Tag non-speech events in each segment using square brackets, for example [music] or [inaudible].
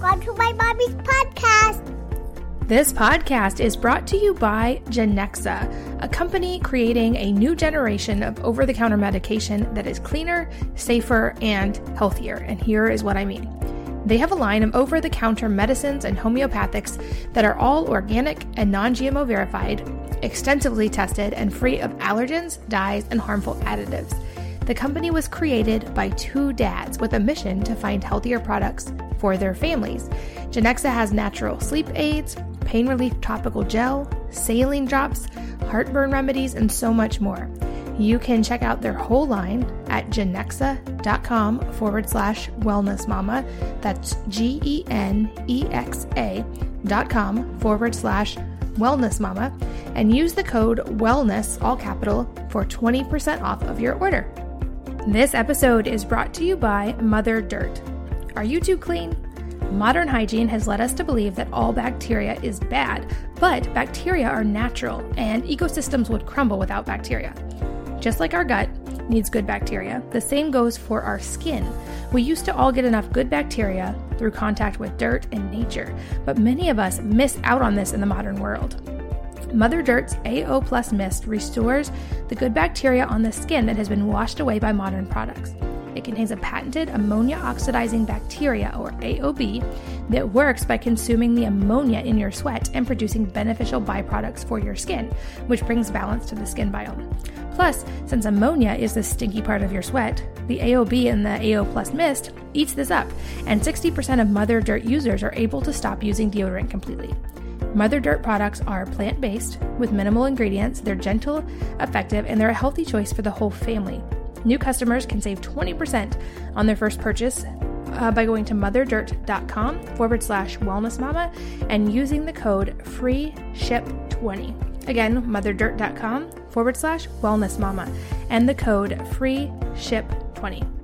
Welcome to my mommy's podcast. This podcast is brought to you by Genexa, a company creating a new generation of over the counter medication that is cleaner, safer, and healthier. And here is what I mean. They have a line of over the counter medicines and homeopathics that are all organic and non GMO verified, extensively tested, and free of allergens, dyes, and harmful additives. The company was created by two dads with a mission to find healthier products for their families. Genexa has natural sleep aids, pain relief topical gel, saline drops, heartburn remedies, and so much more. You can check out their whole line at genexa.com forward slash wellness mama. That's G E N E X A dot com forward slash wellness mama and use the code wellness, all capital, for 20% off of your order. This episode is brought to you by Mother Dirt. Are you too clean? Modern hygiene has led us to believe that all bacteria is bad, but bacteria are natural and ecosystems would crumble without bacteria. Just like our gut needs good bacteria, the same goes for our skin. We used to all get enough good bacteria through contact with dirt and nature, but many of us miss out on this in the modern world. Mother Dirt's AO Plus Mist restores the good bacteria on the skin that has been washed away by modern products. It contains a patented ammonia oxidizing bacteria, or AOB, that works by consuming the ammonia in your sweat and producing beneficial byproducts for your skin, which brings balance to the skin biome. Plus, since ammonia is the stinky part of your sweat, the AOB in the AO Plus mist eats this up, and 60% of Mother Dirt users are able to stop using deodorant completely. Mother Dirt products are plant based with minimal ingredients, they're gentle, effective, and they're a healthy choice for the whole family. New customers can save 20% on their first purchase uh, by going to motherdirt.com forward slash wellnessmama and using the code free ship 20 Again, motherdirt.com forward slash wellnessmama and the code FREESHIP20.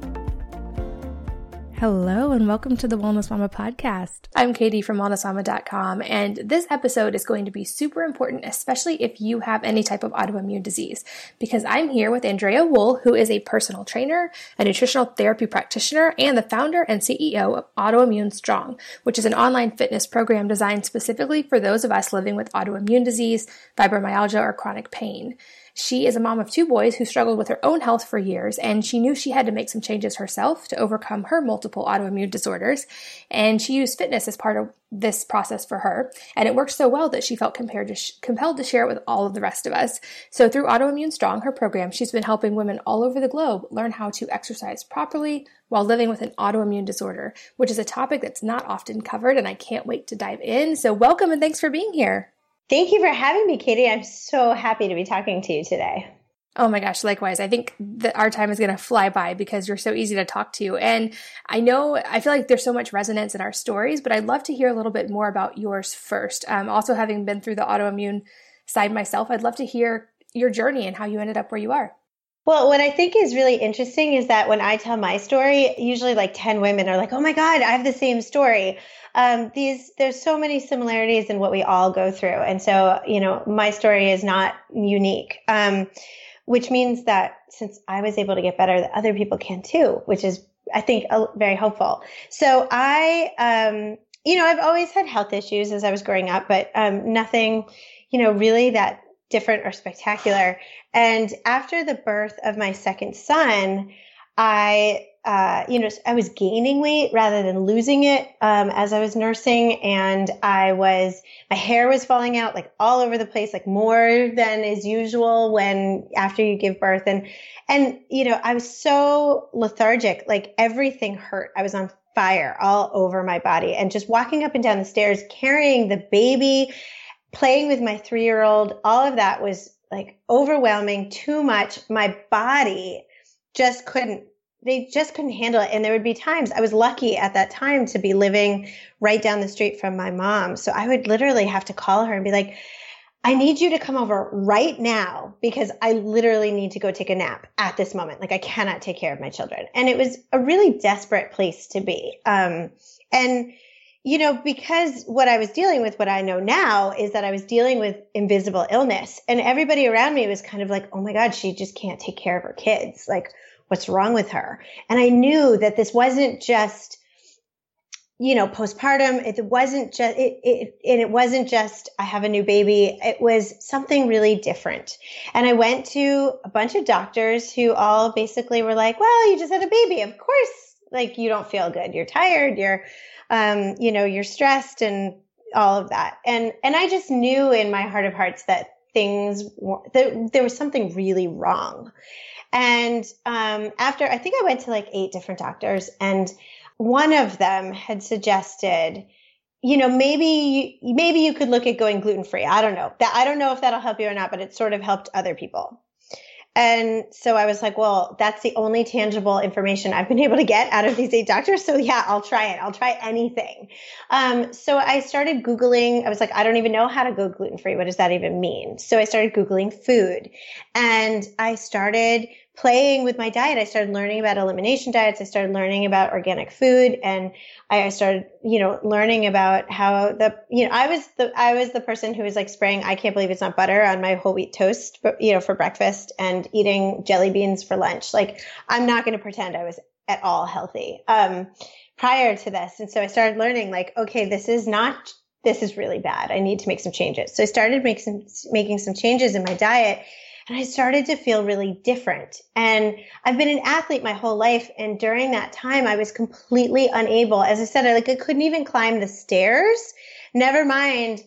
Hello, and welcome to the Wellness Mama podcast. I'm Katie from wellnessmama.com, and this episode is going to be super important, especially if you have any type of autoimmune disease, because I'm here with Andrea Wool, who is a personal trainer, a nutritional therapy practitioner, and the founder and CEO of Autoimmune Strong, which is an online fitness program designed specifically for those of us living with autoimmune disease, fibromyalgia, or chronic pain. She is a mom of two boys who struggled with her own health for years, and she knew she had to make some changes herself to overcome her multiple autoimmune disorders. And she used fitness as part of this process for her, and it worked so well that she felt to sh- compelled to share it with all of the rest of us. So, through Autoimmune Strong, her program, she's been helping women all over the globe learn how to exercise properly while living with an autoimmune disorder, which is a topic that's not often covered, and I can't wait to dive in. So, welcome and thanks for being here. Thank you for having me, Katie. I'm so happy to be talking to you today. Oh my gosh, likewise. I think that our time is going to fly by because you're so easy to talk to. And I know, I feel like there's so much resonance in our stories, but I'd love to hear a little bit more about yours first. Um, also, having been through the autoimmune side myself, I'd love to hear your journey and how you ended up where you are. Well, what I think is really interesting is that when I tell my story, usually like 10 women are like, oh my God, I have the same story um, these there's so many similarities in what we all go through, and so you know my story is not unique. Um, which means that since I was able to get better, that other people can too, which is I think very hopeful. So I, um, you know, I've always had health issues as I was growing up, but um, nothing, you know, really that different or spectacular. And after the birth of my second son, I uh, you know, I was gaining weight rather than losing it um, as I was nursing, and I was my hair was falling out like all over the place, like more than is usual when after you give birth, and and you know, I was so lethargic, like everything hurt. I was on fire all over my body, and just walking up and down the stairs carrying the baby, playing with my three year old, all of that was like overwhelming, too much. My body just couldn't they just couldn't handle it. And there would be times I was lucky at that time to be living right down the street from my mom. So I would literally have to call her and be like, I need you to come over right now because I literally need to go take a nap at this moment. Like I cannot take care of my children. And it was a really desperate place to be. Um, and you know, because what I was dealing with, what I know now is that I was dealing with invisible illness and everybody around me was kind of like, Oh my God, she just can't take care of her kids. Like, what's wrong with her? And I knew that this wasn't just you know, postpartum. It wasn't just it, it and it wasn't just I have a new baby. It was something really different. And I went to a bunch of doctors who all basically were like, "Well, you just had a baby. Of course, like you don't feel good. You're tired. You're, um, you know, you're stressed and all of that." And and I just knew in my heart of hearts that things that there was something really wrong. And um, after I think I went to like eight different doctors and one of them had suggested, you know, maybe maybe you could look at going gluten free. I don't know. That I don't know if that'll help you or not, but it sort of helped other people. And so I was like, well, that's the only tangible information I've been [laughs] able to get out of these eight doctors. So yeah, I'll try it. I'll try anything. Um, so I started Googling. I was like, I don't even know how to go gluten free. What does that even mean? So I started Googling food and I started playing with my diet. I started learning about elimination diets. I started learning about organic food and I started, you know, learning about how the, you know, I was the, I was the person who was like spraying, I can't believe it's not butter on my whole wheat toast, but, you know, for breakfast and eating jelly beans for lunch. Like I'm not going to pretend I was at all healthy, um, prior to this. And so I started learning like, okay, this is not this is really bad. I need to make some changes. So I started making some, making some changes in my diet and I started to feel really different. And I've been an athlete my whole life. And during that time, I was completely unable. As I said, I like, I couldn't even climb the stairs. Never mind,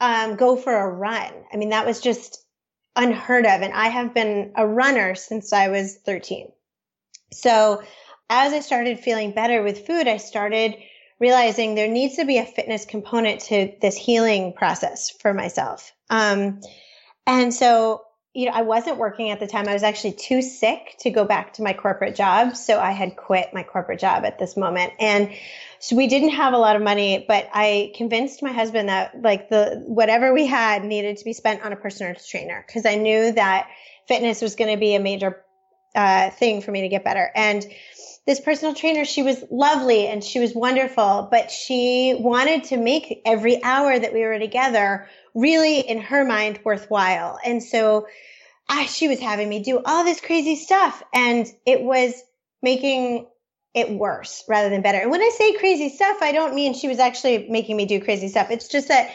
um, go for a run. I mean, that was just unheard of. And I have been a runner since I was 13. So as I started feeling better with food, I started realizing there needs to be a fitness component to this healing process for myself. Um, and so you know, I wasn't working at the time. I was actually too sick to go back to my corporate job. So I had quit my corporate job at this moment. And so we didn't have a lot of money, but I convinced my husband that like the, whatever we had needed to be spent on a personal trainer because I knew that fitness was going to be a major uh, thing for me to get better. And this personal trainer, she was lovely and she was wonderful, but she wanted to make every hour that we were together really in her mind worthwhile. And so I, she was having me do all this crazy stuff and it was making it worse rather than better. And when I say crazy stuff, I don't mean she was actually making me do crazy stuff. It's just that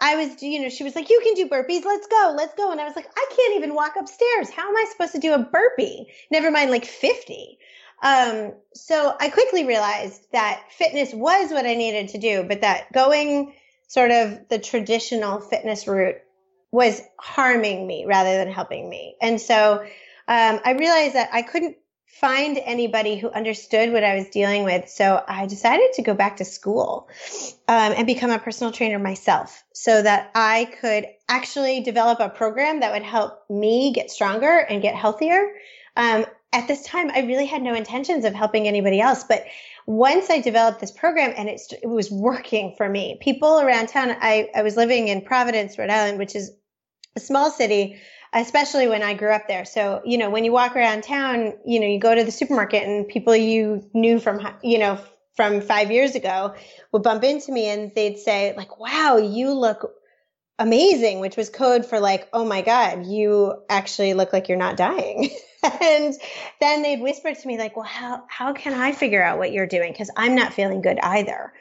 I was, you know, she was like, you can do burpees. Let's go. Let's go. And I was like, I can't even walk upstairs. How am I supposed to do a burpee? Never mind like 50. Um, so I quickly realized that fitness was what I needed to do, but that going sort of the traditional fitness route was harming me rather than helping me. And so um, I realized that I couldn't find anybody who understood what I was dealing with. So I decided to go back to school um, and become a personal trainer myself so that I could actually develop a program that would help me get stronger and get healthier. Um, at this time, I really had no intentions of helping anybody else, but once I developed this program and it, it was working for me, people around town, I, I was living in Providence, Rhode Island, which is a small city, especially when I grew up there. So, you know, when you walk around town, you know, you go to the supermarket and people you knew from, you know, from five years ago would bump into me and they'd say like, wow, you look amazing, which was code for like, oh my God, you actually look like you're not dying. [laughs] and then they'd whisper to me like, well, how, how can I figure out what you're doing? Cause I'm not feeling good either.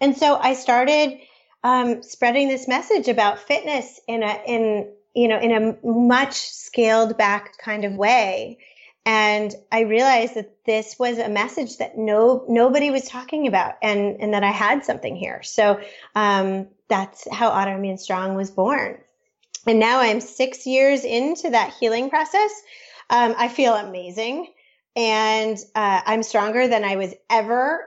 And so I started, um, spreading this message about fitness in a, in, you know, in a much scaled back kind of way. And I realized that this was a message that no, nobody was talking about and, and that I had something here. So, um, that's how Autoimmune Strong was born. And now I'm six years into that healing process. Um, I feel amazing and uh, I'm stronger than I was ever,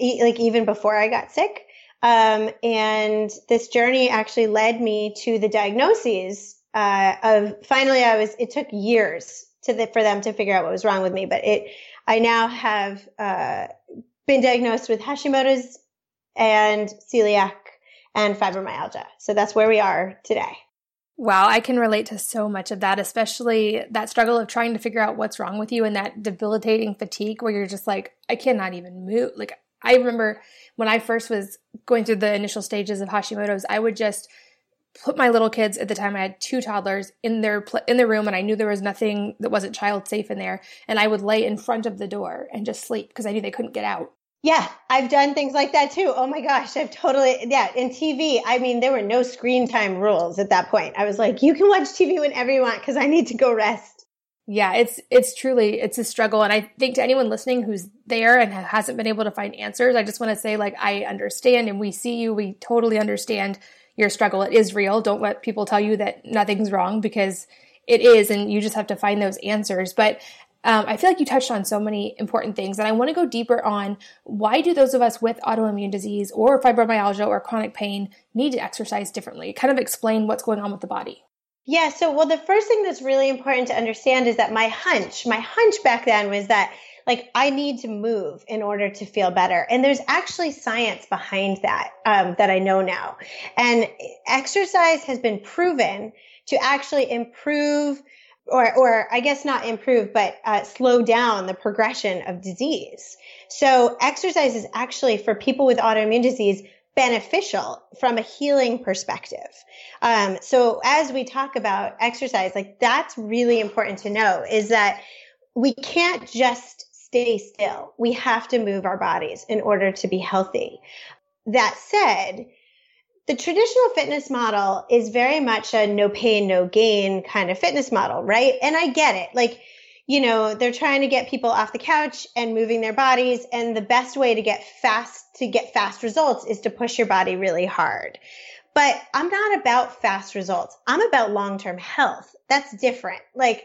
like even before I got sick. Um, and this journey actually led me to the diagnoses uh, of finally I was, it took years to the, for them to figure out what was wrong with me, but it, I now have uh, been diagnosed with Hashimoto's and celiac and fibromyalgia. So that's where we are today. Wow, I can relate to so much of that, especially that struggle of trying to figure out what's wrong with you and that debilitating fatigue where you're just like, I cannot even move. Like, I remember when I first was going through the initial stages of Hashimoto's, I would just put my little kids at the time I had two toddlers in their pl- in the room and I knew there was nothing that wasn't child safe in there and I would lay in front of the door and just sleep because I knew they couldn't get out Yeah, I've done things like that too. Oh my gosh, I've totally, yeah. In TV, I mean, there were no screen time rules at that point. I was like, you can watch TV whenever you want because I need to go rest. Yeah, it's it's truly it's a struggle and I think to anyone listening who's there and hasn't been able to find answers, I just want to say like I understand and we see you, we totally understand your struggle. It is real. Don't let people tell you that nothing's wrong because it is and you just have to find those answers. But um, I feel like you touched on so many important things, and I want to go deeper on why do those of us with autoimmune disease or fibromyalgia or chronic pain need to exercise differently? Kind of explain what's going on with the body. Yeah, so well, the first thing that's really important to understand is that my hunch, my hunch back then was that like I need to move in order to feel better. And there's actually science behind that um, that I know now. And exercise has been proven to actually improve or, or I guess not improve, but uh, slow down the progression of disease. So exercise is actually for people with autoimmune disease beneficial from a healing perspective. Um, so as we talk about exercise, like that's really important to know is that we can't just stay still. We have to move our bodies in order to be healthy. That said, the traditional fitness model is very much a no pain, no gain kind of fitness model, right? And I get it. Like, you know, they're trying to get people off the couch and moving their bodies. And the best way to get fast, to get fast results is to push your body really hard. But I'm not about fast results. I'm about long term health. That's different. Like,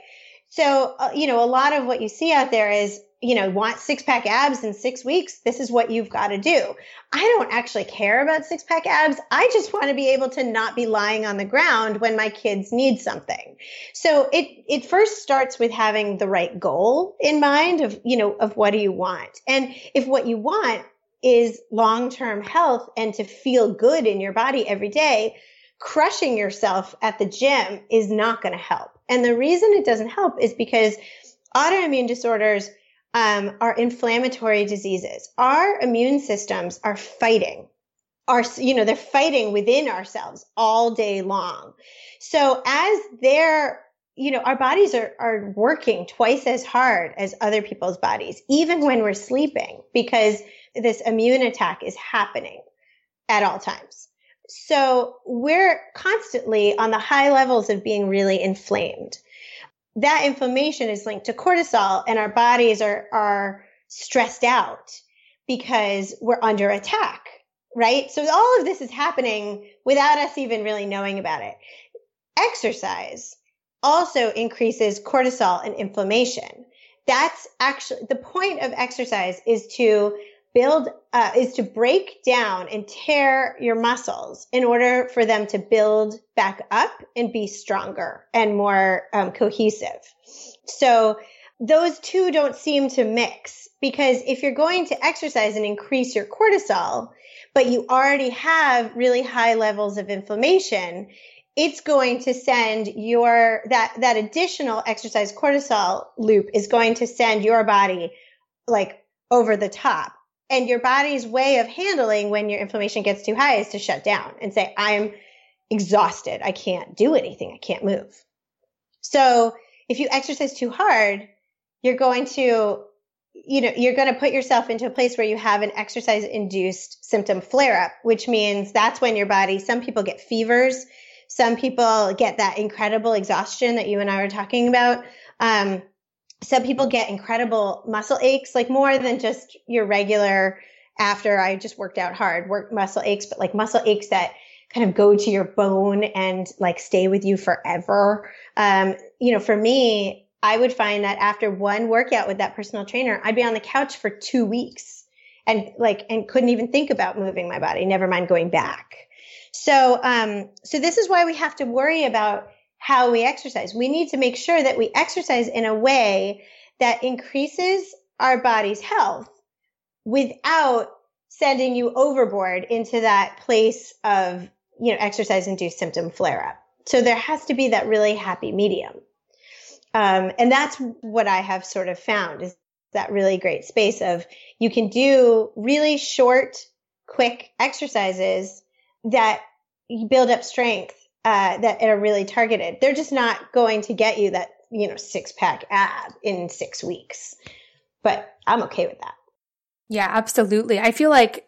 so, uh, you know, a lot of what you see out there is you know, want six pack abs in six weeks, this is what you've got to do. I don't actually care about six pack abs. I just want to be able to not be lying on the ground when my kids need something. So it, it first starts with having the right goal in mind of, you know, of what do you want? And if what you want is long term health and to feel good in your body every day, crushing yourself at the gym is not going to help. And the reason it doesn't help is because autoimmune disorders um, are inflammatory diseases. Our immune systems are fighting. Our, you know, they're fighting within ourselves all day long. So as they're, you know, our bodies are, are working twice as hard as other people's bodies, even when we're sleeping, because this immune attack is happening at all times. So we're constantly on the high levels of being really inflamed that inflammation is linked to cortisol and our bodies are, are stressed out because we're under attack, right? So all of this is happening without us even really knowing about it. Exercise also increases cortisol and inflammation. That's actually the point of exercise is to build uh, is to break down and tear your muscles in order for them to build back up and be stronger and more um, cohesive. So those two don't seem to mix because if you're going to exercise and increase your cortisol but you already have really high levels of inflammation it's going to send your that that additional exercise cortisol loop is going to send your body like over the top and your body's way of handling when your inflammation gets too high is to shut down and say, I'm exhausted. I can't do anything. I can't move. So if you exercise too hard, you're going to, you know, you're going to put yourself into a place where you have an exercise induced symptom flare up, which means that's when your body, some people get fevers. Some people get that incredible exhaustion that you and I were talking about. Um, some people get incredible muscle aches, like more than just your regular after I just worked out hard work muscle aches, but like muscle aches that kind of go to your bone and like stay with you forever. Um, you know, for me, I would find that after one workout with that personal trainer, I'd be on the couch for two weeks and like, and couldn't even think about moving my body, never mind going back. So, um, so this is why we have to worry about how we exercise. We need to make sure that we exercise in a way that increases our body's health without sending you overboard into that place of, you know, exercise induced symptom flare up. So there has to be that really happy medium. Um, and that's what I have sort of found is that really great space of you can do really short, quick exercises that build up strength uh, that are really targeted. They're just not going to get you that, you know, six pack ab in six weeks. But I'm okay with that. Yeah, absolutely. I feel like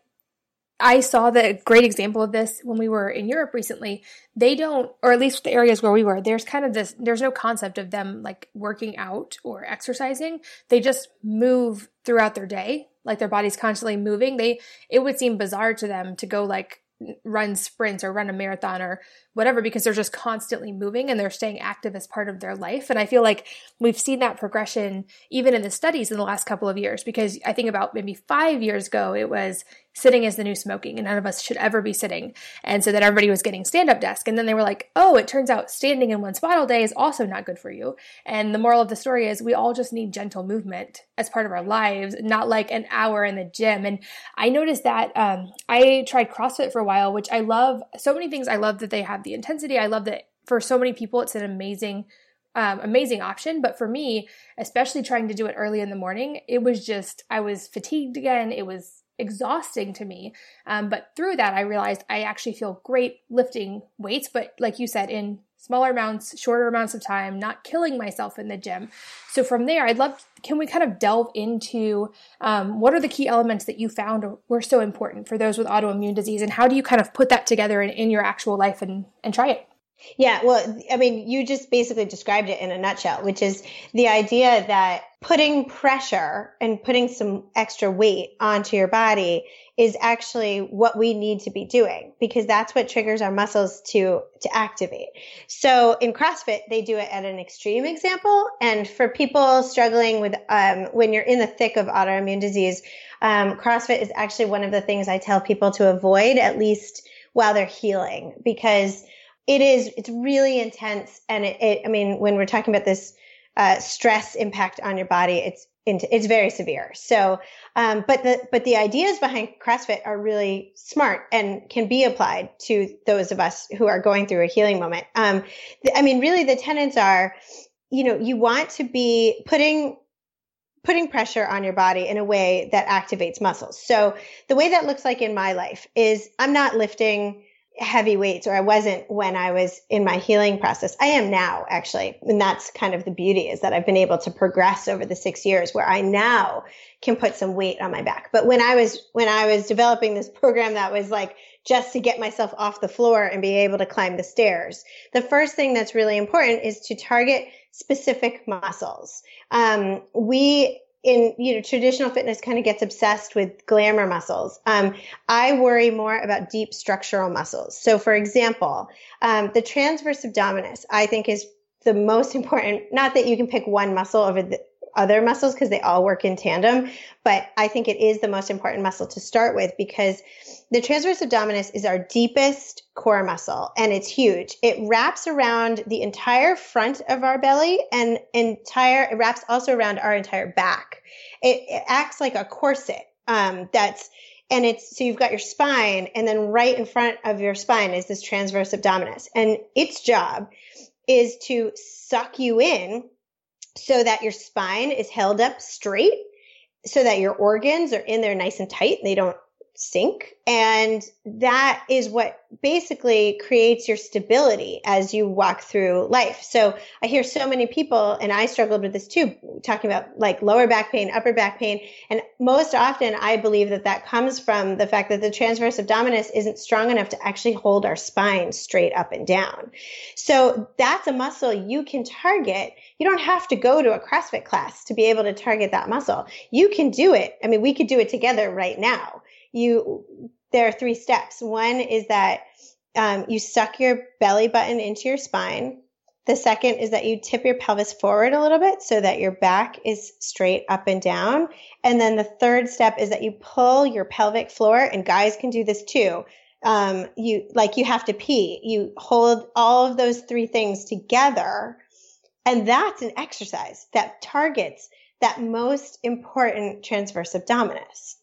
I saw the great example of this when we were in Europe recently. They don't, or at least the areas where we were, there's kind of this, there's no concept of them like working out or exercising. They just move throughout their day, like their body's constantly moving. They, it would seem bizarre to them to go like run sprints or run a marathon or whatever because they're just constantly moving and they're staying active as part of their life. And I feel like we've seen that progression even in the studies in the last couple of years because I think about maybe five years ago, it was sitting is the new smoking and none of us should ever be sitting. And so that everybody was getting stand up desk. And then they were like, oh, it turns out standing in one spot all day is also not good for you. And the moral of the story is we all just need gentle movement as part of our lives, not like an hour in the gym. And I noticed that um, I tried CrossFit for a while, which I love. So many things I love that they have the intensity. I love that for so many people, it's an amazing, um, amazing option. But for me, especially trying to do it early in the morning, it was just, I was fatigued again. It was exhausting to me. Um, but through that, I realized I actually feel great lifting weights, but like you said, in smaller amounts, shorter amounts of time, not killing myself in the gym. So from there, I'd love, can we kind of delve into um, what are the key elements that you found were so important for those with autoimmune disease and how do you kind of put that together in, in your actual life and, and try it? Yeah, well, I mean, you just basically described it in a nutshell, which is the idea that putting pressure and putting some extra weight onto your body is actually what we need to be doing because that's what triggers our muscles to to activate. So in CrossFit, they do it at an extreme example, and for people struggling with um, when you're in the thick of autoimmune disease, um, CrossFit is actually one of the things I tell people to avoid at least while they're healing because it is it's really intense and it, it i mean when we're talking about this uh, stress impact on your body it's it's very severe. So um, but the but the ideas behind crossfit are really smart and can be applied to those of us who are going through a healing moment. Um, i mean really the tenets are you know you want to be putting putting pressure on your body in a way that activates muscles. So the way that looks like in my life is i'm not lifting heavy weights or I wasn't when I was in my healing process. I am now actually. And that's kind of the beauty is that I've been able to progress over the 6 years where I now can put some weight on my back. But when I was when I was developing this program that was like just to get myself off the floor and be able to climb the stairs. The first thing that's really important is to target specific muscles. Um, we in you know traditional fitness kind of gets obsessed with glamour muscles. Um, i worry more about deep structural muscles. So for example um, the transverse abdominis i think is the most [laughs] important not that you can pick one muscle over the other muscles because they all work in tandem but i think it is the most important muscle to start with because the transverse abdominis is our deepest core muscle and it's huge. It wraps around the entire front of our belly and entire, it wraps also around our entire back. It, it acts like a corset. Um, that's, and it's, so you've got your spine and then right in front of your spine is this transverse abdominis and its job is to suck you in so that your spine is held up straight so that your organs are in there nice and tight. They don't sink. And that is what basically creates your stability as you walk through life. So I hear so many people, and I struggled with this too, talking about like lower back pain, upper back pain. And most often I believe that that comes from the fact that the transverse abdominis isn't strong enough to actually hold our spine straight up and down. So that's a muscle you can target. You don't have to go to a CrossFit class to be able to target that muscle. You can do it. I mean, we could do it together right now you there are three steps. One is that um, you suck your belly button into your spine. The second is that you tip your pelvis forward a little bit so that your back is straight up and down. And then the third step is that you pull your pelvic floor, and guys can do this too. Um, you like you have to pee. You hold all of those three things together, and that's an exercise that targets that most important transverse abdominis.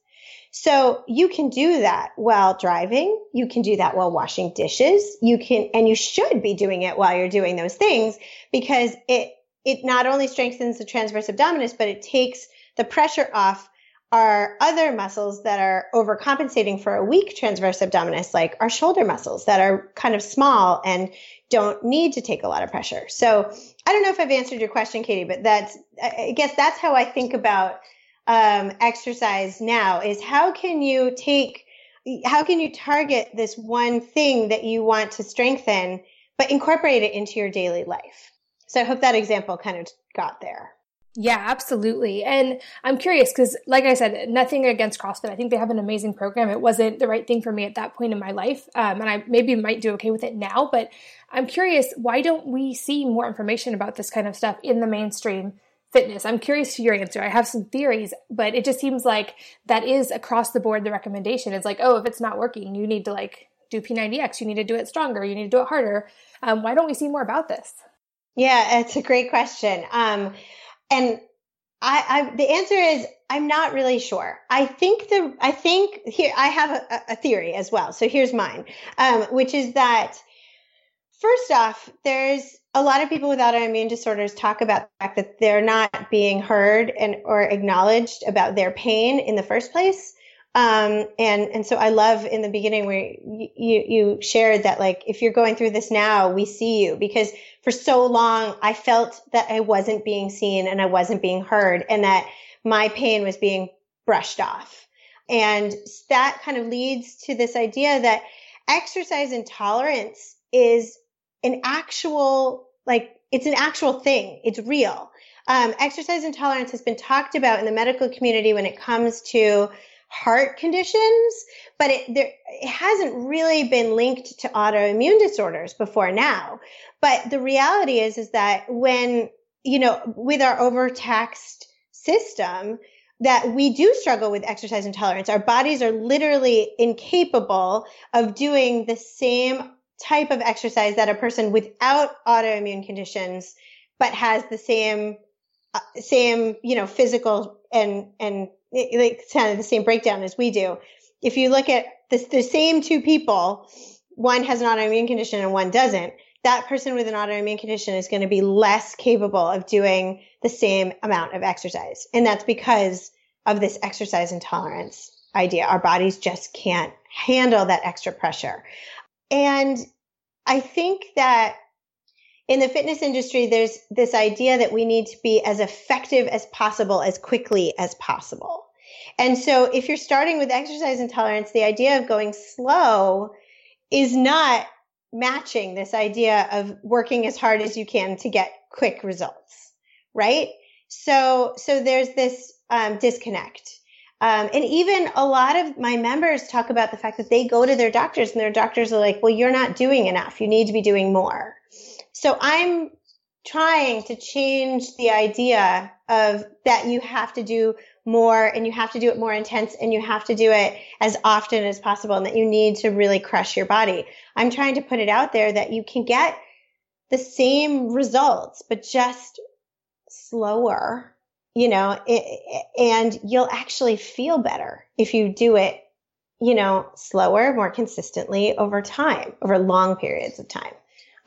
So you can do that while driving. You can do that while washing dishes. You can, and you should be doing it while you're doing those things because it, it not only strengthens the transverse abdominis, but it takes the pressure off our other muscles that are overcompensating for a weak transverse abdominis, like our shoulder muscles that are kind of small and don't need to take a lot of pressure. So I don't know if I've answered your question, Katie, but that's, I guess that's how I think about um, exercise now is how can you take, how can you target this one thing that you want to strengthen, but incorporate it into your daily life? So I hope that example kind of got there. Yeah, absolutely. And I'm curious because, like I said, nothing against CrossFit. I think they have an amazing program. It wasn't the right thing for me at that point in my life. Um, and I maybe might do okay with it now. But I'm curious, why don't we see more information about this kind of stuff in the mainstream fitness? I'm curious to your answer. I have some theories, but it just seems like that is across the board the recommendation. It's like, oh, if it's not working, you need to like do P90X, you need to do it stronger, you need to do it harder. Um, why don't we see more about this? Yeah, it's a great question. Um, and I, I, the answer is I'm not really sure. I think the I think here I have a, a theory as well. So here's mine, um, which is that first off, there's a lot of people with autoimmune disorders talk about the fact that they're not being heard and or acknowledged about their pain in the first place. Um, and and so I love in the beginning where you, you shared that like if you're going through this now, we see you because for so long I felt that I wasn't being seen and I wasn't being heard, and that my pain was being brushed off. And that kind of leads to this idea that exercise intolerance is an actual like it's an actual thing. It's real. Um, exercise intolerance has been talked about in the medical community when it comes to heart conditions, but it, there, it hasn't really been linked to autoimmune disorders before now. But the reality is, is that when, you know, with our overtaxed system, that we do struggle with exercise intolerance. Our bodies are literally incapable of doing the same type of exercise that a person without autoimmune conditions, but has the same, uh, same, you know, physical and, and like kind of the same breakdown as we do. If you look at the, the same two people, one has an autoimmune condition and one doesn't, that person with an autoimmune condition is going to be less capable of doing the same amount of exercise. And that's because of this exercise intolerance idea. Our bodies just can't handle that extra pressure. And I think that in the fitness industry, there's this idea that we need to be as effective as possible, as quickly as possible. And so if you're starting with exercise intolerance, the idea of going slow is not matching this idea of working as hard as you can to get quick results, right? So, so there's this um, disconnect. Um, and even a lot of my members talk about the fact that they go to their doctors and their doctors are like, well, you're not doing enough. You need to be doing more. So I'm trying to change the idea of that you have to do more and you have to do it more intense and you have to do it as often as possible and that you need to really crush your body. I'm trying to put it out there that you can get the same results, but just slower, you know, it, and you'll actually feel better if you do it, you know, slower, more consistently over time, over long periods of time.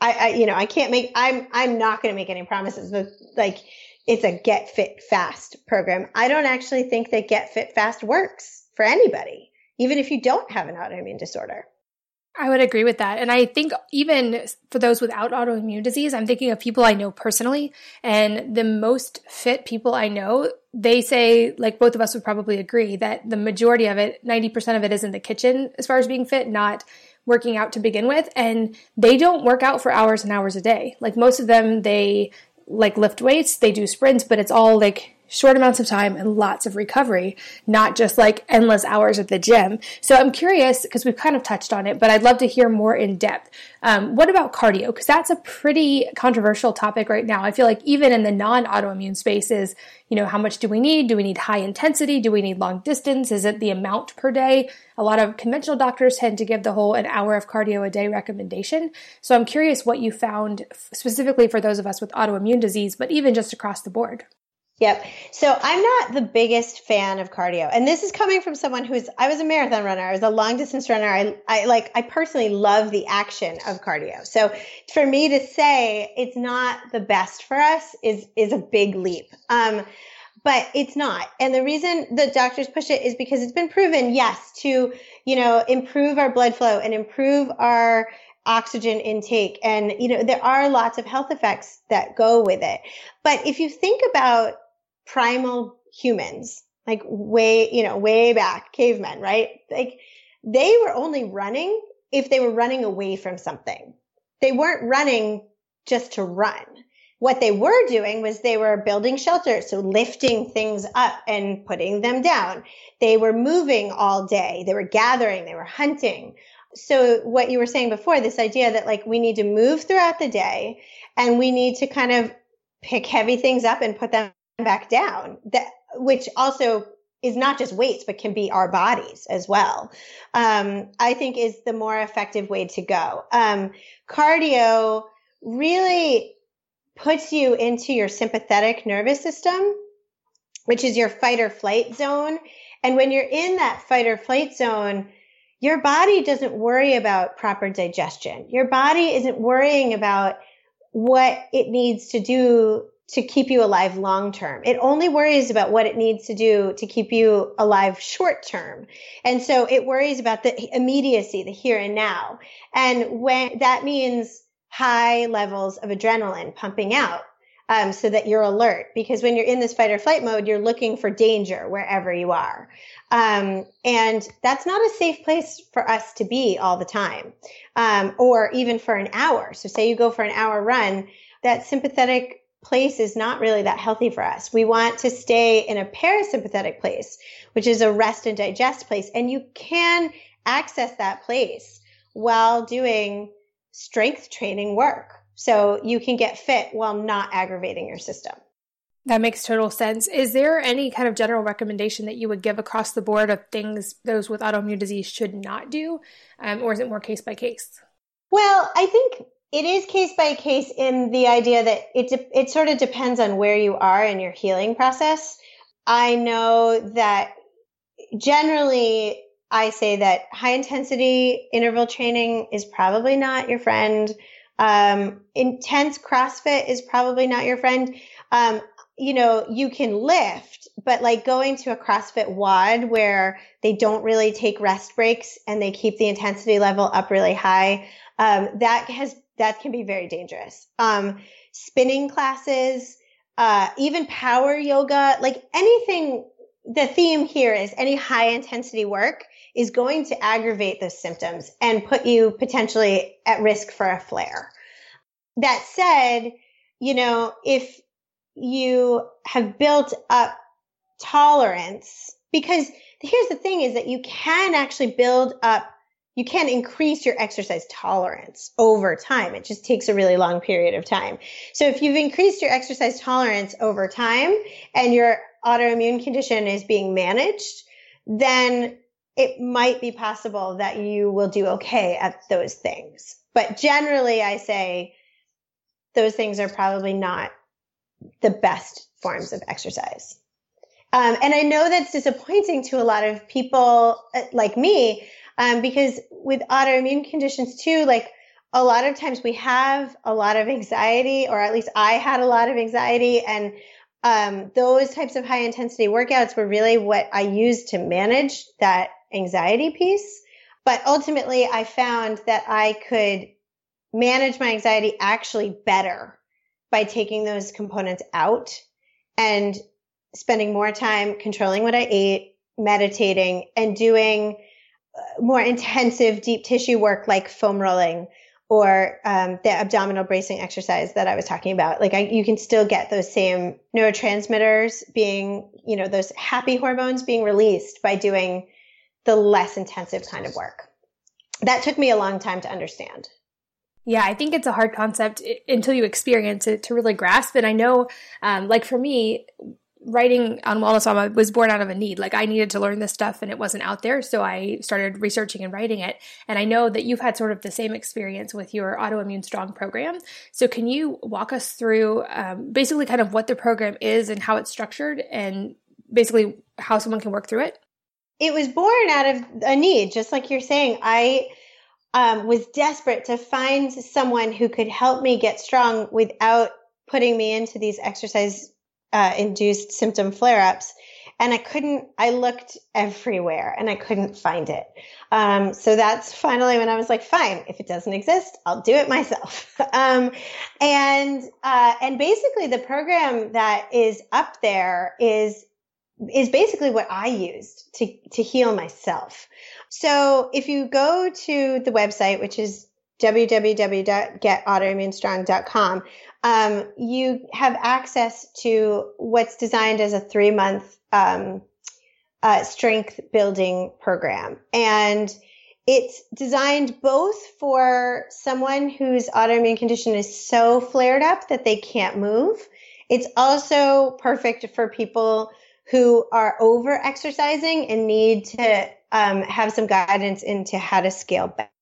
I, I you know, I can't make, I'm, I'm not going to make any promises, but like, it's a get fit fast program. I don't actually think that get fit fast works for anybody, even if you don't have an autoimmune disorder. I would agree with that. And I think even for those without autoimmune disease, I'm thinking of people I know personally. And the most fit people I know, they say, like both of us would probably agree, that the majority of it, 90% of it is in the kitchen as far as being fit, not working out to begin with. And they don't work out for hours and hours a day. Like most of them, they like lift weights, they do sprints, but it's all like short amounts of time and lots of recovery, not just like endless hours at the gym. So I'm curious because we've kind of touched on it, but I'd love to hear more in depth. Um, what about cardio? Because that's a pretty controversial topic right now. I feel like even in the non autoimmune spaces, you know, how much do we need? Do we need high intensity? Do we need long distance? Is it the amount per day? A lot of conventional doctors tend to give the whole an hour of cardio a day recommendation. So I'm curious what you found specifically for those of us with autoimmune disease, but even just across the board. Yep. So I'm not the biggest fan of cardio. And this is coming from someone who's I was a marathon runner, I was a long distance runner. I I like I personally love the action of cardio. So for me to say it's not the best for us is is a big leap. Um but it's not. And the reason the doctors push it is because it's been proven, yes, to, you know, improve our blood flow and improve our oxygen intake. And, you know, there are lots of health effects that go with it. But if you think about primal humans, like way, you know, way back, cavemen, right? Like they were only running if they were running away from something. They weren't running just to run. What they were doing was they were building shelters, so lifting things up and putting them down. They were moving all day. They were gathering, they were hunting. So what you were saying before, this idea that like we need to move throughout the day and we need to kind of pick heavy things up and put them back down. That which also is not just weights but can be our bodies as well. Um, i think is the more effective way to go. Um, cardio really puts you into your sympathetic nervous system which is your fight or flight zone. And when you're in that fight or flight zone your body doesn't worry about proper digestion. Your body isn't worrying about what it needs to do to keep you alive long term. It only worries about what it needs to do to keep you alive short term. And so it worries about the immediacy, the here and now. And when that means high levels of adrenaline pumping out. Um, so that you're alert because when you're in this fight or flight mode, you're looking for danger wherever you are. Um, and that's not a safe place for us to be all the time um, or even for an hour. So say you go for an hour run, that sympathetic place is not really that healthy for us. We want to stay in a parasympathetic place, which is a rest and digest place. And you can access that place while doing strength training work. So you can get fit while not aggravating your system. That makes total sense. Is there any kind of general recommendation that you would give across the board of things those with autoimmune disease should not do? Um, or is it more case by case? Well, I think it is case by case in the idea that it, de- it sort of depends on where you are in your healing process. I know that generally I say that high intensity interval training is probably not your friend. Um, intense CrossFit is probably not your friend. Um, you know, you can lift, but like going to a CrossFit WOD where they don't really take rest breaks and they keep the intensity level up really high, um, that has, that can be very dangerous. Um, spinning classes, uh, even power yoga, like anything, the theme here is any high intensity work is going to aggravate those symptoms and put you potentially at risk for a flare. That said, you know, if you have built up tolerance because here's the thing is that you can actually build up you can increase your exercise tolerance over time. It just takes a really long period of time. So if you've increased your exercise tolerance over time and your autoimmune condition is being managed, then it might be possible that you will do okay at those things. But generally, I say those things are probably not the best forms of exercise. Um, and I know that's disappointing to a lot of people uh, like me, um, because with autoimmune conditions too, like a lot of times we have a lot of anxiety, or at least I had a lot of anxiety, and um, those types of high intensity workouts were really what I used to manage that anxiety piece. But ultimately, I found that I could manage my anxiety actually better by taking those components out and spending more time controlling what I ate, meditating, and doing more intensive deep tissue work like foam rolling or um, the abdominal bracing exercise that I was talking about. Like I, you can still get those same neurotransmitters being, you know, those happy hormones being released by doing the less intensive kind of work. That took me a long time to understand. Yeah, I think it's a hard concept until you experience it to really grasp. And I know, um, like for me, writing on Wellness Mama was born out of a need. Like I needed to learn this stuff and it wasn't out there. So I started researching and writing it. And I know that you've had sort of the same experience with your Autoimmune Strong program. So can you walk us through um, basically kind of what the program is and how it's structured and basically how someone can work through it? It was born out of a need, just like you're saying. I um, was desperate to find someone who could help me get strong without putting me into these exercise uh, induced symptom flare ups. And I couldn't, I looked everywhere and I couldn't find it. Um, so that's finally when I was like, fine, if it doesn't exist, I'll do it myself. [laughs] um, and, uh, and basically the program that is up there is is basically what I used to, to heal myself. So if you go to the website, which is www.getautoimmunestrong.com, um, you have access to what's designed as a three month um, uh, strength building program. And it's designed both for someone whose autoimmune condition is so flared up that they can't move. It's also perfect for people who are over exercising and need to um, have some guidance into how to scale back.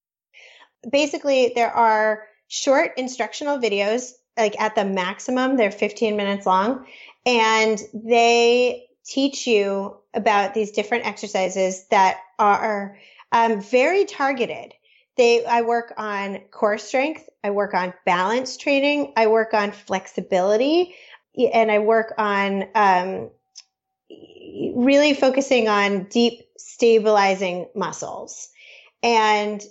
Basically, there are short instructional videos, like at the maximum, they're 15 minutes long, and they teach you about these different exercises that are um, very targeted. They, I work on core strength. I work on balance training. I work on flexibility and I work on, um, really focusing on deep stabilizing muscles. And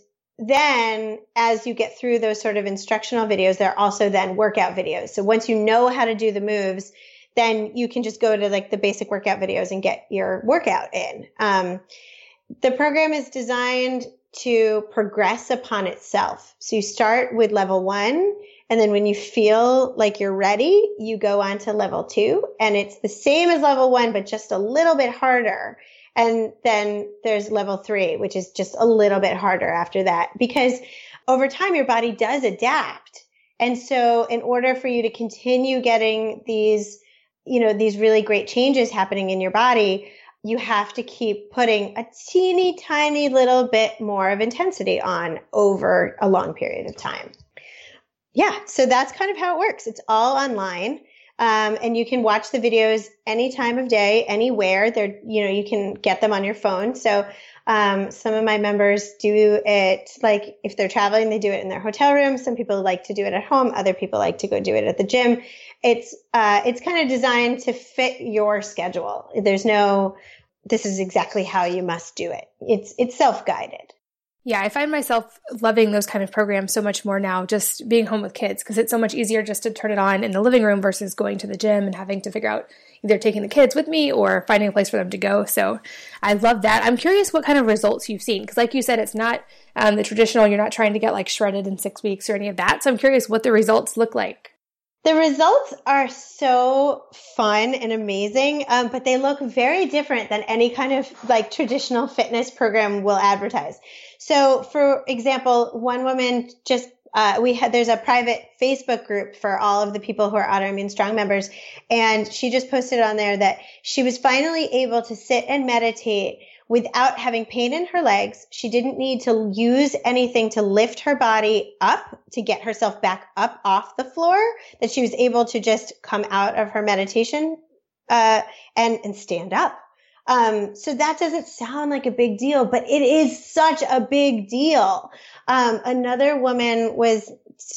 then as you get through those sort of instructional videos, there are also then workout videos. So once you know how to do the moves, then you can just go to like the basic workout videos and get your workout in. Um, the program is designed to progress upon itself. So you start with level one, and then when you feel like you're ready, you go on to level two, and it's the same as level one, but just a little bit harder. And then there's level three, which is just a little bit harder after that because over time your body does adapt. And so in order for you to continue getting these, you know, these really great changes happening in your body, you have to keep putting a teeny tiny little bit more of intensity on over a long period of time. Yeah, so that's kind of how it works. It's all online. Um, and you can watch the videos any time of day, anywhere. They're, you know, you can get them on your phone. So um, some of my members do it like if they're traveling, they do it in their hotel room. Some people like to do it at home. Other people like to go do it at the gym. It's uh, it's kind of designed to fit your schedule. There's no this is exactly how you must do it. It's it's self guided. Yeah, I find myself loving those kind of programs so much more now, just being home with kids, because it's so much easier just to turn it on in the living room versus going to the gym and having to figure out either taking the kids with me or finding a place for them to go. So I love that. I'm curious what kind of results you've seen, because like you said, it's not um, the traditional, you're not trying to get like shredded in six weeks or any of that. So I'm curious what the results look like. The results are so fun and amazing, um, but they look very different than any kind of like traditional fitness program will advertise. So, for example, one woman just uh, we had there's a private Facebook group for all of the people who are autoimmune strong members, and she just posted on there that she was finally able to sit and meditate without having pain in her legs. She didn't need to use anything to lift her body up to get herself back up off the floor, that she was able to just come out of her meditation uh, and, and stand up. Um, so that doesn't sound like a big deal, but it is such a big deal. Um, another woman was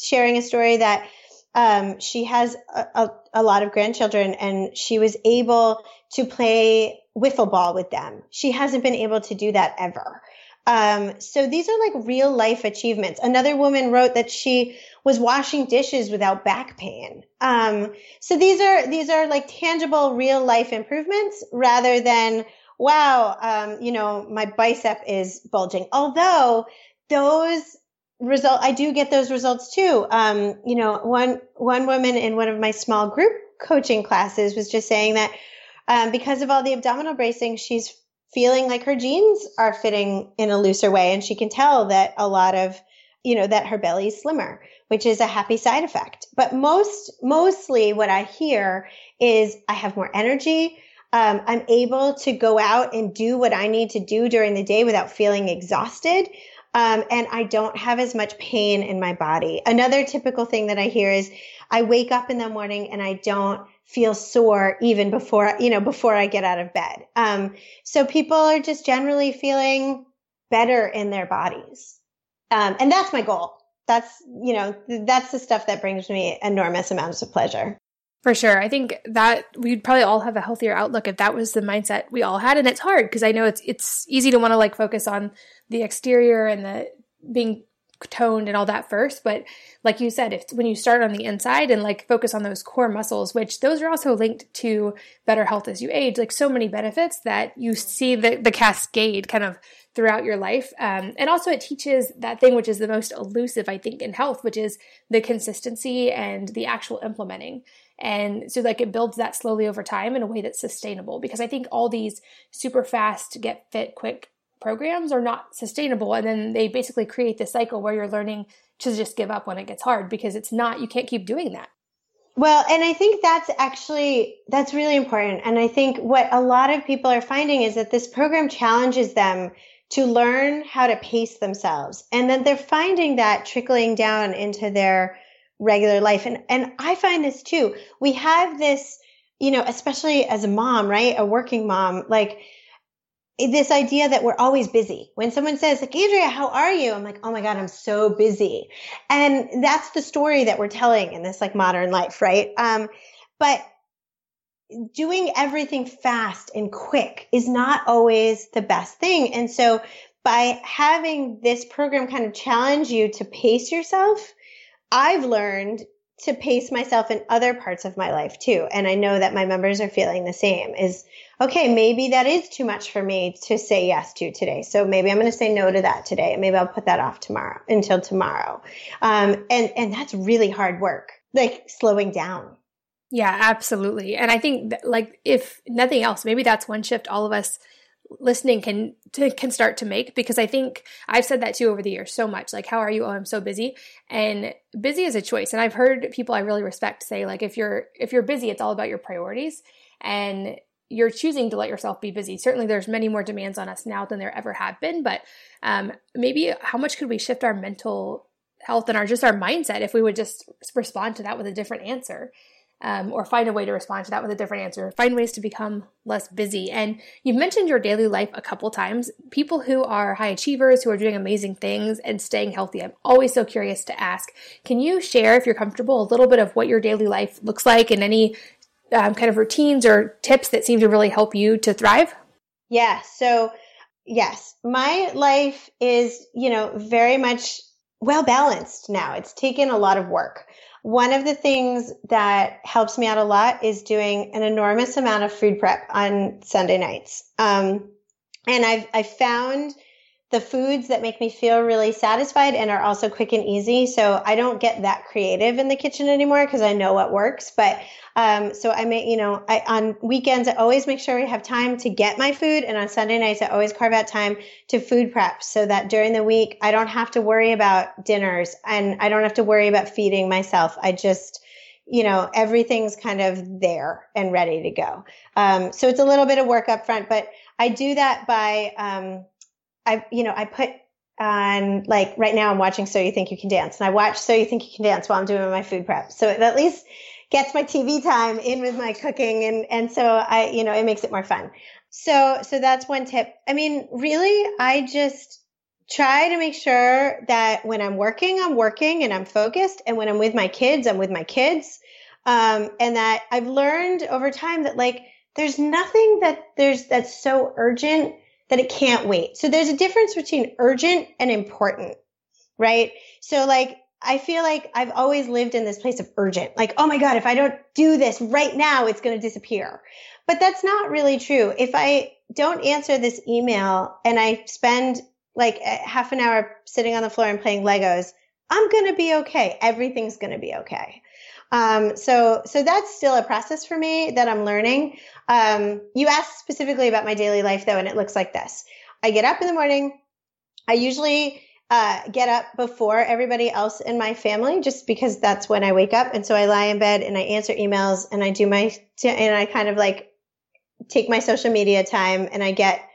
sharing a story that um, she has a, a, a, lot of grandchildren and she was able to play wiffle ball with them. She hasn't been able to do that ever. Um, so these are like real life achievements. Another woman wrote that she was washing dishes without back pain. Um, so these are these are like tangible, real life improvements rather than wow, um, you know, my bicep is bulging. Although those result, I do get those results too. Um, you know, one one woman in one of my small group coaching classes was just saying that um, because of all the abdominal bracing, she's feeling like her jeans are fitting in a looser way. And she can tell that a lot of, you know, that her belly is slimmer, which is a happy side effect. But most, mostly what I hear is I have more energy. Um, I'm able to go out and do what I need to do during the day without feeling exhausted. Um, and I don't have as much pain in my body. Another typical thing that I hear is I wake up in the morning and I don't feel sore even before, you know, before I get out of bed. Um, so people are just generally feeling better in their bodies. Um, and that's my goal. That's, you know, that's the stuff that brings me enormous amounts of pleasure. For sure. I think that we'd probably all have a healthier outlook if that was the mindset we all had. And it's hard because I know it's, it's easy to want to like focus on the exterior and the being toned and all that first. But like you said, if when you start on the inside and like focus on those core muscles, which those are also linked to better health as you age, like so many benefits that you see the, the cascade kind of throughout your life. Um, and also, it teaches that thing which is the most elusive, I think, in health, which is the consistency and the actual implementing. And so, like, it builds that slowly over time in a way that's sustainable. Because I think all these super fast, get fit, quick programs are not sustainable. And then they basically create this cycle where you're learning to just give up when it gets hard because it's not, you can't keep doing that. Well, and I think that's actually that's really important. And I think what a lot of people are finding is that this program challenges them to learn how to pace themselves. And then they're finding that trickling down into their regular life. And, and I find this too. We have this, you know, especially as a mom, right? A working mom, like this idea that we're always busy. When someone says, like, Andrea, how are you? I'm like, oh my God, I'm so busy. And that's the story that we're telling in this like modern life, right? Um, but doing everything fast and quick is not always the best thing. And so by having this program kind of challenge you to pace yourself, I've learned to pace myself in other parts of my life too. And I know that my members are feeling the same is, okay, maybe that is too much for me to say yes to today. So maybe I'm going to say no to that today. And maybe I'll put that off tomorrow until tomorrow. Um, and, and that's really hard work, like slowing down. Yeah, absolutely. And I think that, like if nothing else, maybe that's one shift all of us listening can to, can start to make because I think I've said that too over the years so much like how are you? Oh I'm so busy. And busy is a choice. And I've heard people I really respect say like if you're if you're busy it's all about your priorities. And you're choosing to let yourself be busy. Certainly there's many more demands on us now than there ever have been but um, maybe how much could we shift our mental health and our just our mindset if we would just respond to that with a different answer um, or find a way to respond to that with a different answer. Find ways to become less busy. And you've mentioned your daily life a couple times. People who are high achievers, who are doing amazing things and staying healthy, I'm always so curious to ask. Can you share, if you're comfortable, a little bit of what your daily life looks like and any um, kind of routines or tips that seem to really help you to thrive? Yeah. So, yes, my life is, you know, very much well balanced now. It's taken a lot of work. One of the things that helps me out a lot is doing an enormous amount of food prep on Sunday nights. Um, and I've, I've found the foods that make me feel really satisfied and are also quick and easy. So I don't get that creative in the kitchen anymore because I know what works. But um, so I may, you know, I, on weekends I always make sure we have time to get my food, and on Sunday nights I always carve out time to food prep so that during the week I don't have to worry about dinners and I don't have to worry about feeding myself. I just you know, everything's kind of there and ready to go. Um, so it's a little bit of work up front, but I do that by um, I, you know, I put on like right now I'm watching So You Think You Can Dance and I watch So You Think You Can Dance while I'm doing my food prep. So it at least gets my TV time in with my cooking and, and so I, you know, it makes it more fun. So, so that's one tip. I mean, really, I just try to make sure that when I'm working, I'm working and I'm focused. And when I'm with my kids, I'm with my kids. Um, and that I've learned over time that like, there's nothing that there's that's so urgent that it can't wait. So there's a difference between urgent and important, right? So like, I feel like I've always lived in this place of urgent, like, oh my God, if I don't do this right now, it's going to disappear. But that's not really true. If I don't answer this email and I spend like half an hour sitting on the floor and playing Legos, I'm going to be okay. Everything's going to be okay. Um, so, so that's still a process for me that I'm learning. Um, you asked specifically about my daily life though, and it looks like this. I get up in the morning. I usually uh, get up before everybody else in my family just because that's when I wake up. And so I lie in bed and I answer emails and I do my, and I kind of like take my social media time and I get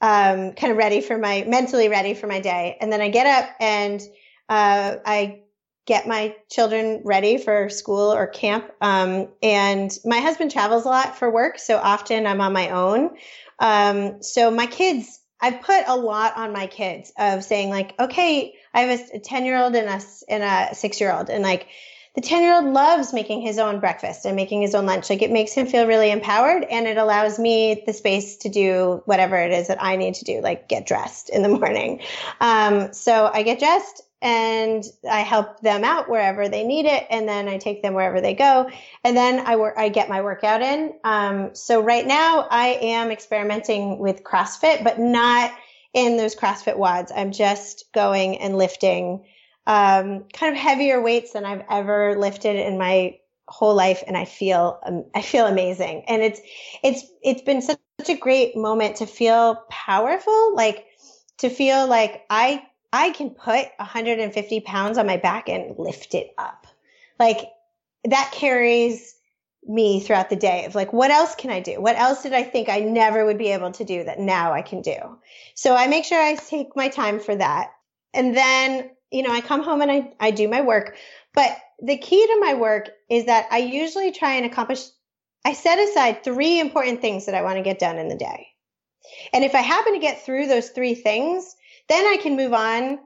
um, kind of ready for my, mentally ready for my day. And then I get up and uh, I get my children ready for school or camp. Um, and my husband travels a lot for work, so often I'm on my own. Um, so my kids, I've put a lot on my kids of saying like, okay, I have a 10 year old and a, and a six year old and like, the 10 year old loves making his own breakfast and making his own lunch. Like it makes him feel really empowered and it allows me the space to do whatever it is that I need to do, like get dressed in the [laughs] morning. Um, so I get dressed and I help them out wherever they need it. And then I take them wherever they go. And then I work, I get my workout in. Um, so right now I am experimenting with CrossFit, but not in those CrossFit WODs. I'm just going and lifting um, kind of heavier weights than I've ever lifted in my whole life, and I feel um, I feel amazing. And it's it's it's been such, a great moment to feel powerful, like to feel like I I can put 150 pounds on my back and lift it up, like that carries me throughout the day of like what else can I do? What else did I think I never would be able to do that now I can do? So I make sure I take my time for that. And then you know, I come home and I, I do my work. But the key to my work is that I usually try and accomplish, I set aside three important things that I want to get done in the day. And if I happen to get through those three things, then I can move on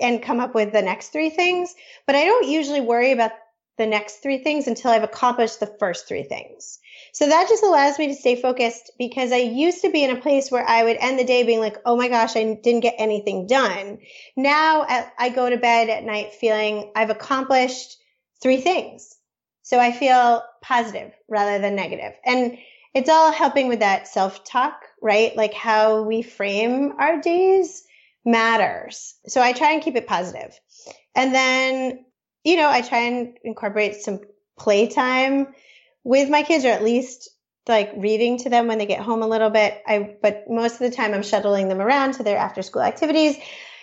and come up with the next three things. But I don't usually worry about the next three things until I've accomplished the first three things. So that just allows me to stay focused because I used to be in a place where I would end the day being like, oh my gosh, I didn't get anything done. Now I go to bed at night feeling I've accomplished three things. So I feel positive rather than negative. And it's all helping with that self talk, right? Like how we frame our days matters. So I try and keep it positive. And then, you know, I try and incorporate some playtime with my kids, or at least like reading to them when they get home a little bit. I, but most of the time I'm shuttling them around to their after school activities,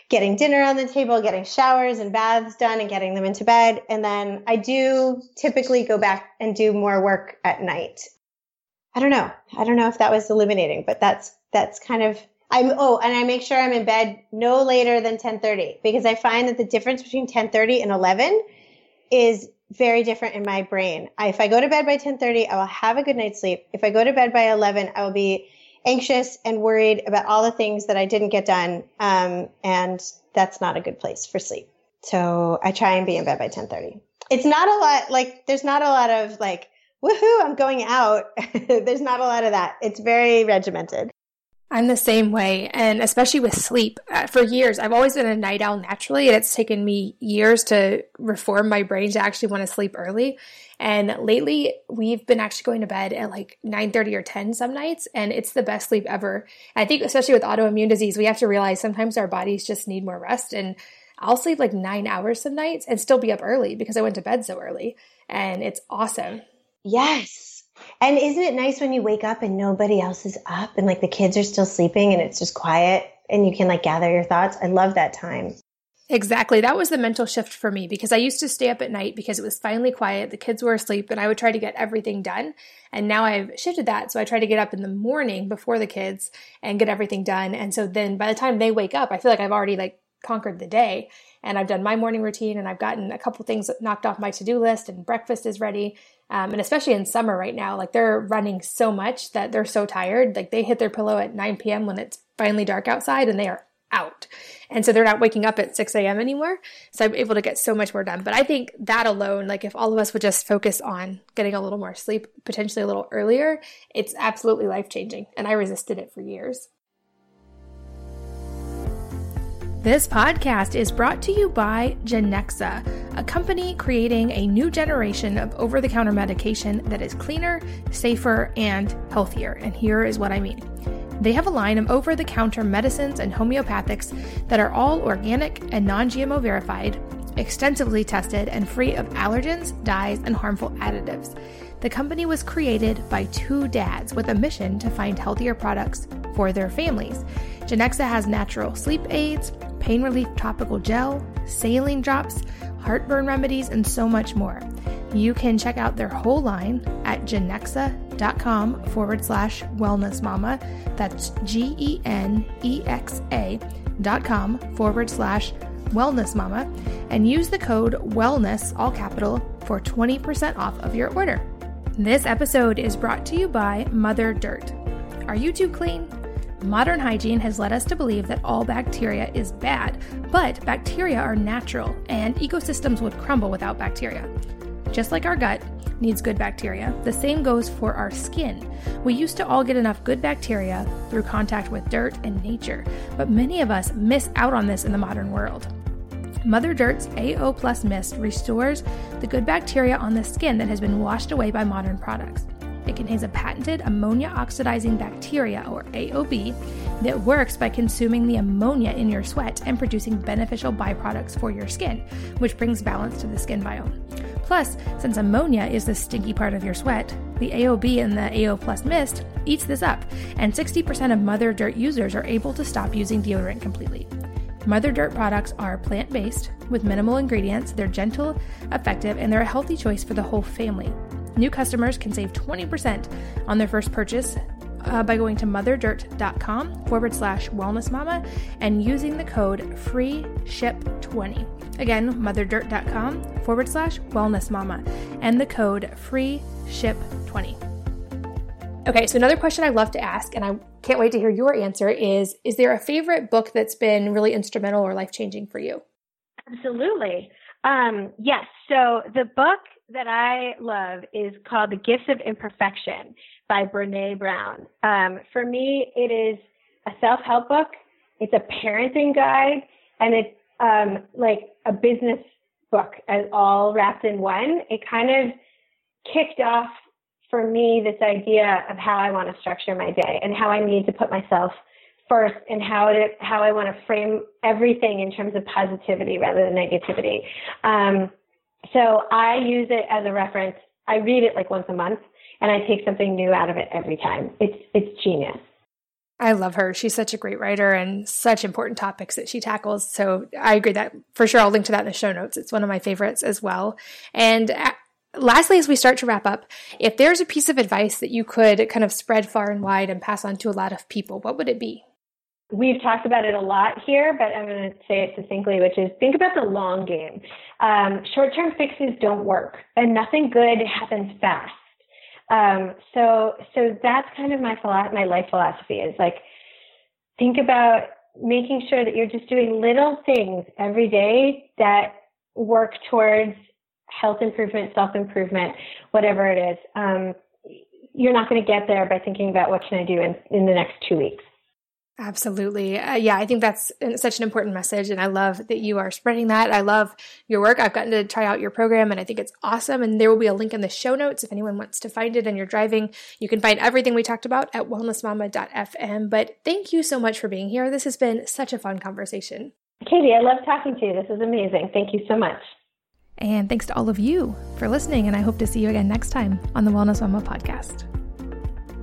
getting dinner on the table, getting showers and baths done and getting them into bed. And then I do typically go back and do more work at night. I don't know. I don't know if that was illuminating, but that's, that's kind of, I'm, oh, and I make sure I'm in bed no later than 1030 because I find that the difference between 1030 and 11 is very different in my brain. I, if I go to bed by 10:30, I will have a good night's sleep. If I go to bed by 11, I will be anxious and worried about all the things that I didn't get done, um, and that's not a good place for sleep. So I try and be in bed by 10:30. It's not a lot like there's not a lot of like woohoo, I'm going out. [laughs] there's not a lot of that. It's very regimented. I'm the same way, and especially with sleep. Uh, for years, I've always been a night owl naturally, and it's taken me years to reform my brain to actually want to sleep early. And lately, we've been actually going to bed at like 9:30 or 10 some nights, and it's the best sleep ever. I think, especially with autoimmune disease, we have to realize sometimes our bodies just need more rest. And I'll sleep like nine hours some nights and still be up early because I went to bed so early, and it's awesome. Yes. And isn't it nice when you wake up and nobody else is up and like the kids are still sleeping and it's just quiet and you can like gather your thoughts? I love that time. Exactly. That was the mental shift for me because I used to stay up at night because it was finally quiet, the kids were asleep, and I would try to get everything done. And now I've shifted that. So I try to get up in the morning before the kids and get everything done. And so then by the time they wake up, I feel like I've already like conquered the day and I've done my morning routine and I've gotten a couple things knocked off my to-do list and breakfast is ready um, and especially in summer right now, like they're running so much that they're so tired. Like they hit their pillow at 9 p.m. when it's finally dark outside and they are out. And so they're not waking up at 6 a.m. anymore. So I'm able to get so much more done. But I think that alone, like if all of us would just focus on getting a little more sleep, potentially a little earlier, it's absolutely life changing. And I resisted it for years. This podcast is brought to you by Genexa, a company creating a new generation of over the counter medication that is cleaner, safer, and healthier. And here is what I mean. They have a line of over the counter medicines and homeopathics that are all organic and non GMO verified, extensively tested, and free of allergens, dyes, and harmful additives. The company was created by two dads with a mission to find healthier products for their families. Genexa has natural sleep aids, pain relief topical gel, saline drops, heartburn remedies, and so much more. You can check out their whole line at genexa.com forward slash wellness mama. That's G E N E X A dot com forward slash wellness mama and use the code wellness, all capital, for 20% off of your order. This episode is brought to you by Mother Dirt. Are you too clean? Modern hygiene has led us to believe that all bacteria is bad, but bacteria are natural and ecosystems would crumble without bacteria. Just like our gut needs good bacteria, the same goes for our skin. We used to all get enough good bacteria through contact with dirt and nature, but many of us miss out on this in the modern world. Mother Dirt's AO Plus Mist restores the good bacteria on the skin that has been washed away by modern products. It contains a patented ammonia oxidizing bacteria, or AOB, that works by consuming the ammonia in your sweat and producing beneficial byproducts for your skin, which brings balance to the skin biome. Plus, since ammonia is the stinky part of your sweat, the AOB in the AO Plus mist eats this up, and 60% of Mother Dirt users are able to stop using deodorant completely. Mother Dirt products are plant based with minimal ingredients, they're gentle, effective, and they're a healthy choice for the whole family. New customers can save 20% on their first purchase uh, by going to motherdirt.com forward slash wellnessmama and using the code free ship 20 Again, motherdirt.com forward slash wellnessmama and the code free ship 20 Okay, so another question I love to ask, and I can't wait to hear your answer, is Is there a favorite book that's been really instrumental or life changing for you? Absolutely. Um, yes. So the book that I love is called The Gifts of Imperfection by Brene Brown. Um, for me, it is a self help book, it's a parenting guide, and it's um, like a business book as all wrapped in one. It kind of kicked off for me this idea of how I want to structure my day and how I need to put myself first and how to how I want to frame everything in terms of positivity rather than negativity. Um, so I use it as a reference. I read it like once a month, and I take something new out of it every time. It's it's genius. I love her. She's such a great writer and such important topics that she tackles. So I agree that for sure I'll link to that in the show notes. It's one of my favorites as well. And uh, lastly, as we start to wrap up, if there's a piece of advice that you could kind of spread far and wide and pass on to a lot of people, what would it be? We've talked about it a lot here, but I'm going to say it succinctly, which is think about the long game. Um, Short term fixes don't work, and nothing good happens fast. Um, so, so that's kind of my my life philosophy is like think about making sure that you're just doing little things every day that work towards health improvement, self improvement, whatever it is. Um, you're not going to get there by thinking about what can I do in, in the next two weeks. Absolutely. Uh, yeah, I think that's such an important message. And I love that you are spreading that. I love your work. I've gotten to try out your program and I think it's awesome. And there will be a link in the show notes if anyone wants to find it and you're driving. You can find everything we talked about at wellnessmama.fm. But thank you so much for being here. This has been such a fun conversation. Katie, I love talking to you. This is amazing. Thank you so much. And thanks to all of you for listening. And I hope to see you again next time on the Wellness Mama podcast.